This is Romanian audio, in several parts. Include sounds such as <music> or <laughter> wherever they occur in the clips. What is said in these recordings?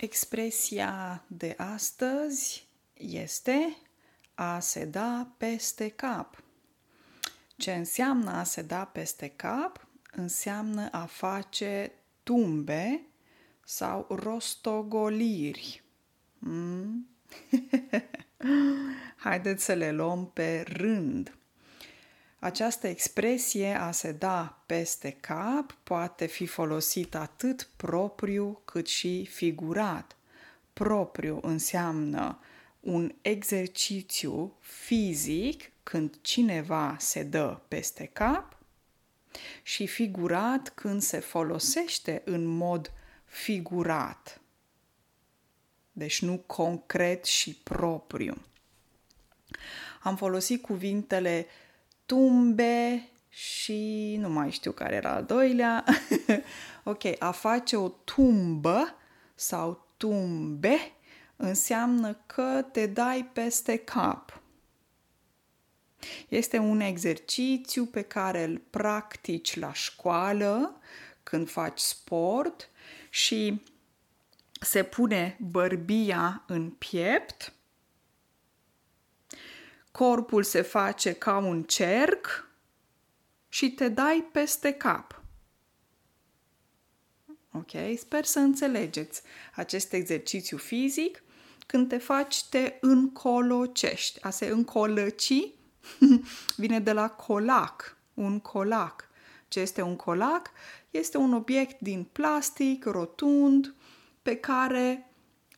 Expresia de astăzi este a se da peste cap. Ce înseamnă a se da peste cap? Înseamnă a face tumbe sau rostogoliri. Mm? <laughs> Haideți să le luăm pe rând. Această expresie a se da peste cap poate fi folosită atât propriu cât și figurat. Propriu înseamnă un exercițiu fizic când cineva se dă peste cap și figurat când se folosește în mod figurat. Deci nu concret și propriu. Am folosit cuvintele tumbe și nu mai știu care era al doilea. <laughs> ok, a face o tumbă sau tumbe înseamnă că te dai peste cap. Este un exercițiu pe care îl practici la școală când faci sport și se pune bărbia în piept corpul se face ca un cerc și te dai peste cap. Ok? Sper să înțelegeți acest exercițiu fizic. Când te faci, te încolocești. A se încolăci <laughs> vine de la colac, un colac. Ce este un colac? Este un obiect din plastic rotund pe care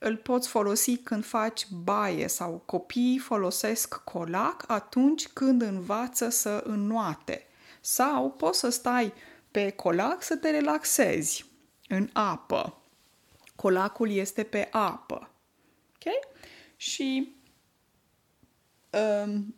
îl poți folosi când faci baie sau copiii folosesc colac atunci când învață să înnoate. Sau poți să stai pe colac să te relaxezi în apă. Colacul este pe apă. Ok? Și um,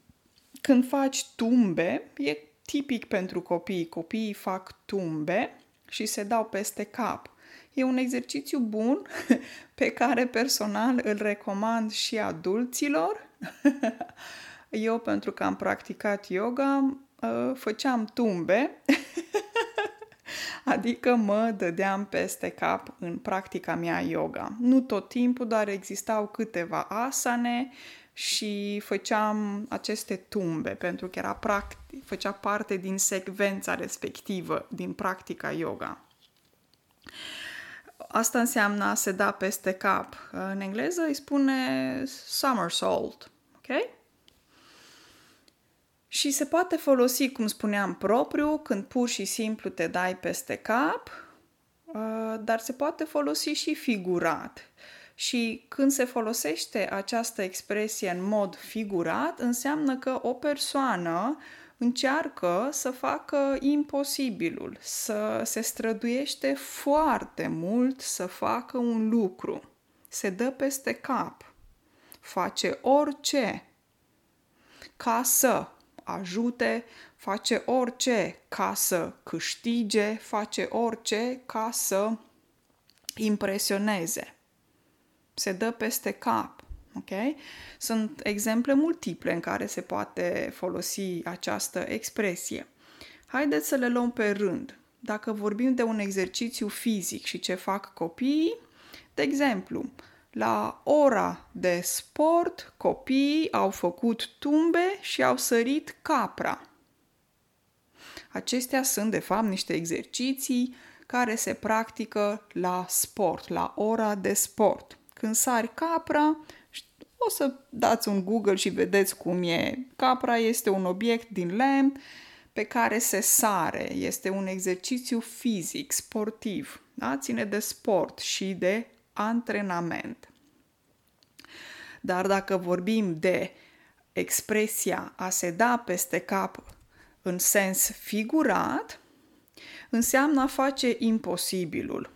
când faci tumbe, e tipic pentru copii. Copiii fac tumbe și se dau peste cap. E un exercițiu bun <laughs> pe care personal îl recomand și adulților. <laughs> Eu, pentru că am practicat yoga, ă, făceam tumbe, <laughs> adică mă dădeam peste cap în practica mea yoga. Nu tot timpul, dar existau câteva asane și făceam aceste tumbe, pentru că era practic, făcea parte din secvența respectivă din practica yoga. Asta înseamnă a se da peste cap. În engleză îi spune somersault. Ok? Și se poate folosi, cum spuneam, propriu, când pur și simplu te dai peste cap, uh, dar se poate folosi și figurat. Și când se folosește această expresie în mod figurat, înseamnă că o persoană încearcă să facă imposibilul, să se străduiește foarte mult să facă un lucru. Se dă peste cap, face orice ca să ajute, face orice ca să câștige, face orice ca să impresioneze. Se dă peste cap. Ok? Sunt exemple multiple în care se poate folosi această expresie. Haideți să le luăm pe rând. Dacă vorbim de un exercițiu fizic și ce fac copiii, de exemplu, la ora de sport, copiii au făcut tumbe și au sărit capra. Acestea sunt, de fapt, niște exerciții care se practică la sport, la ora de sport. Când sari capra, o să dați un Google și vedeți cum e. Capra este un obiect din lemn pe care se sare. Este un exercițiu fizic, sportiv. Da? Ține de sport și de antrenament. Dar dacă vorbim de expresia a se da peste cap în sens figurat, înseamnă a face imposibilul.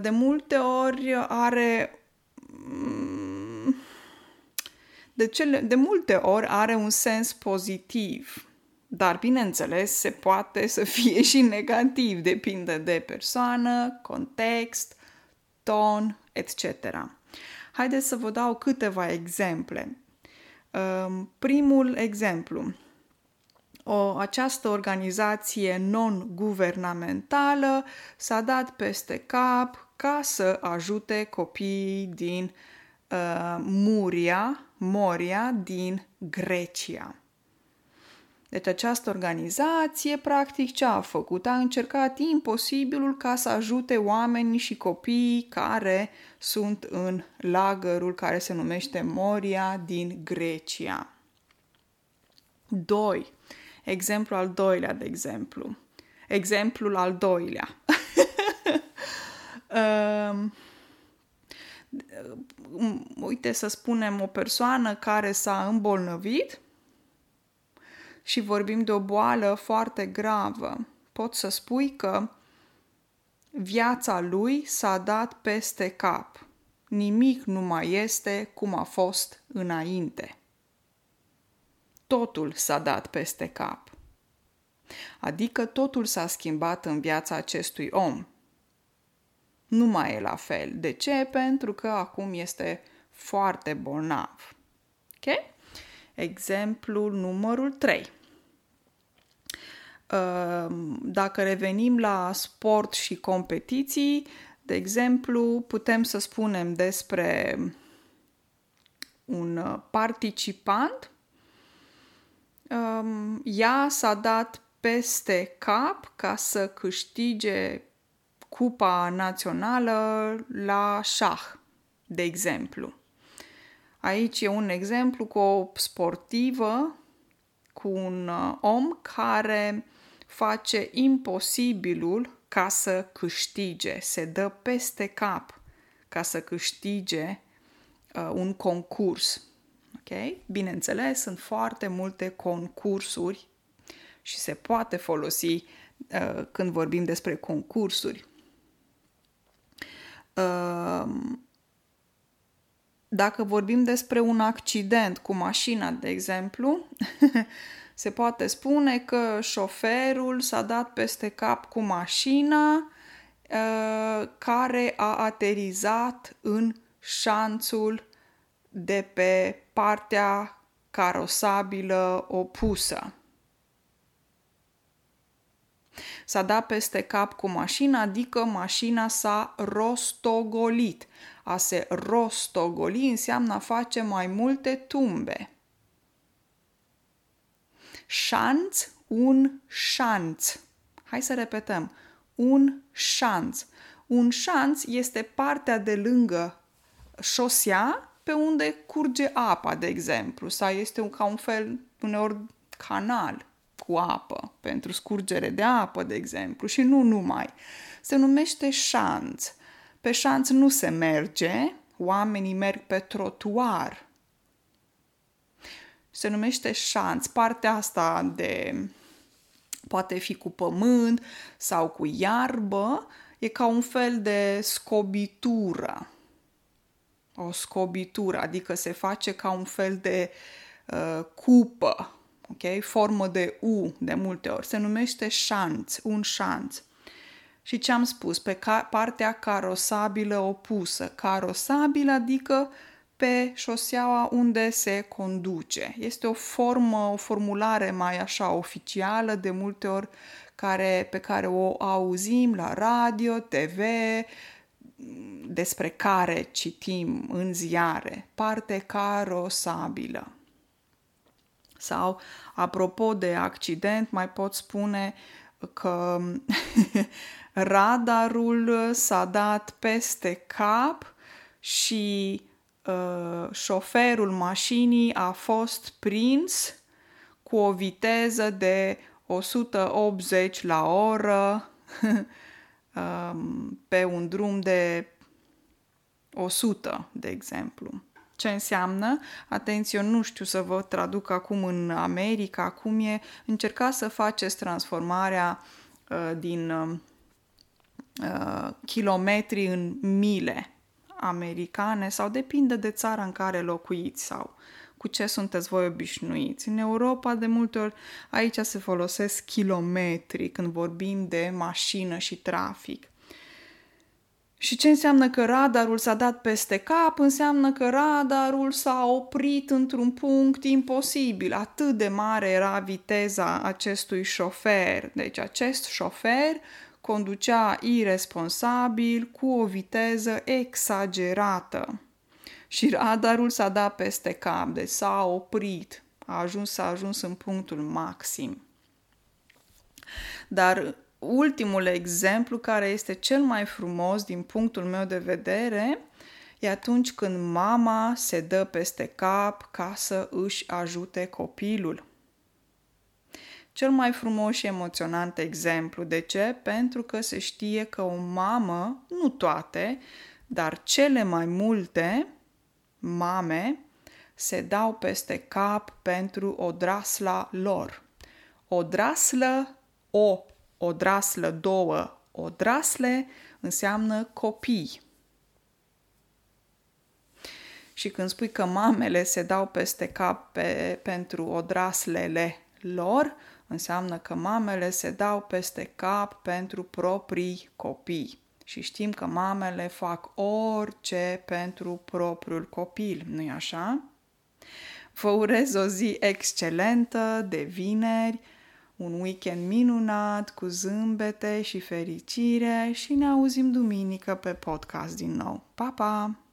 De multe ori are mm, de, cele, de multe ori are un sens pozitiv, dar bineînțeles se poate să fie și negativ, depinde de persoană, context, ton, etc. Haideți să vă dau câteva exemple. Um, primul exemplu. O, această organizație non-guvernamentală s-a dat peste cap ca să ajute copiii din uh, Muria, Moria din Grecia. Deci această organizație, practic, ce a făcut? A încercat imposibilul ca să ajute oamenii și copiii care sunt în lagărul care se numește Moria din Grecia. 2. Exemplu al doilea, de exemplu. Exemplul al doilea. <laughs> um, uite, să spunem, o persoană care s-a îmbolnăvit și vorbim de o boală foarte gravă. Pot să spui că viața lui s-a dat peste cap. Nimic nu mai este cum a fost înainte totul s-a dat peste cap. Adică totul s-a schimbat în viața acestui om. Nu mai e la fel. De ce? Pentru că acum este foarte bolnav. Ok? Exemplul numărul 3. Ehm, dacă revenim la sport și competiții, de exemplu, putem să spunem despre un participant um, ea s-a dat peste cap ca să câștige cupa națională la șah, de exemplu. Aici e un exemplu cu o sportivă, cu un uh, om care face imposibilul ca să câștige, se dă peste cap ca să câștige uh, un concurs. Ok? Bineînțeles, sunt foarte multe concursuri și se poate folosi uh, când vorbim despre concursuri. Uh, dacă vorbim despre un accident cu mașina, de exemplu, <laughs> se poate spune că șoferul s-a dat peste cap cu mașina uh, care a aterizat în șanțul de pe partea carosabilă opusă. S-a dat peste cap cu mașina, adică mașina s-a rostogolit. A se rostogoli înseamnă a face mai multe tumbe. Șanț, un șanț. Hai să repetăm. Un șanț. Un șanț este partea de lângă șosea pe unde curge apa, de exemplu, sau este un, ca un fel, uneori, canal cu apă, pentru scurgere de apă, de exemplu, și nu numai. Se numește șanț. Pe șanț nu se merge, oamenii merg pe trotuar. Se numește șanț. Partea asta de poate fi cu pământ sau cu iarbă, e ca un fel de scobitură o scobitură, adică se face ca un fel de uh, cupă, ok? Formă de U de multe ori. Se numește șanț, un șanț. Și ce am spus? Pe ca- partea carosabilă opusă. Carosabilă adică pe șoseaua unde se conduce. Este o formă, o formulare mai așa oficială de multe ori care, pe care o auzim la radio, TV, despre care citim în ziare, parte carosabilă. Sau, apropo de accident, mai pot spune că <laughs> radarul s-a dat peste cap și uh, șoferul mașinii a fost prins cu o viteză de 180 la oră um, <laughs> pe un drum de 100, de exemplu. Ce înseamnă? Atenție, nu știu să vă traduc acum în America, cum e, încercați să faceți transformarea uh, din uh, kilometri în mile americane sau depinde de țara în care locuiți sau cu ce sunteți voi obișnuiți. În Europa, de multe ori, aici se folosesc kilometri când vorbim de mașină și trafic. Și ce înseamnă că radarul s-a dat peste cap? Înseamnă că radarul s-a oprit într-un punct imposibil. Atât de mare era viteza acestui șofer. Deci acest șofer conducea irresponsabil cu o viteză exagerată. Și radarul s-a dat peste cap, deci s-a oprit, a ajuns, s-a ajuns în punctul maxim. Dar ultimul exemplu, care este cel mai frumos din punctul meu de vedere, e atunci când mama se dă peste cap ca să își ajute copilul. Cel mai frumos și emoționant exemplu. De ce? Pentru că se știe că o mamă, nu toate, dar cele mai multe mame se dau peste cap pentru o drasla lor. O draslă, o o draslă, două odrasle, înseamnă copii. Și când spui că mamele se dau peste cap pe, pentru odraslele lor, înseamnă că mamele se dau peste cap pentru proprii copii. Și știm că mamele fac orice pentru propriul copil, nu-i așa? Vă urez o zi excelentă de vineri, un weekend minunat cu zâmbete și fericire și ne auzim duminică pe podcast din nou. Pa, pa!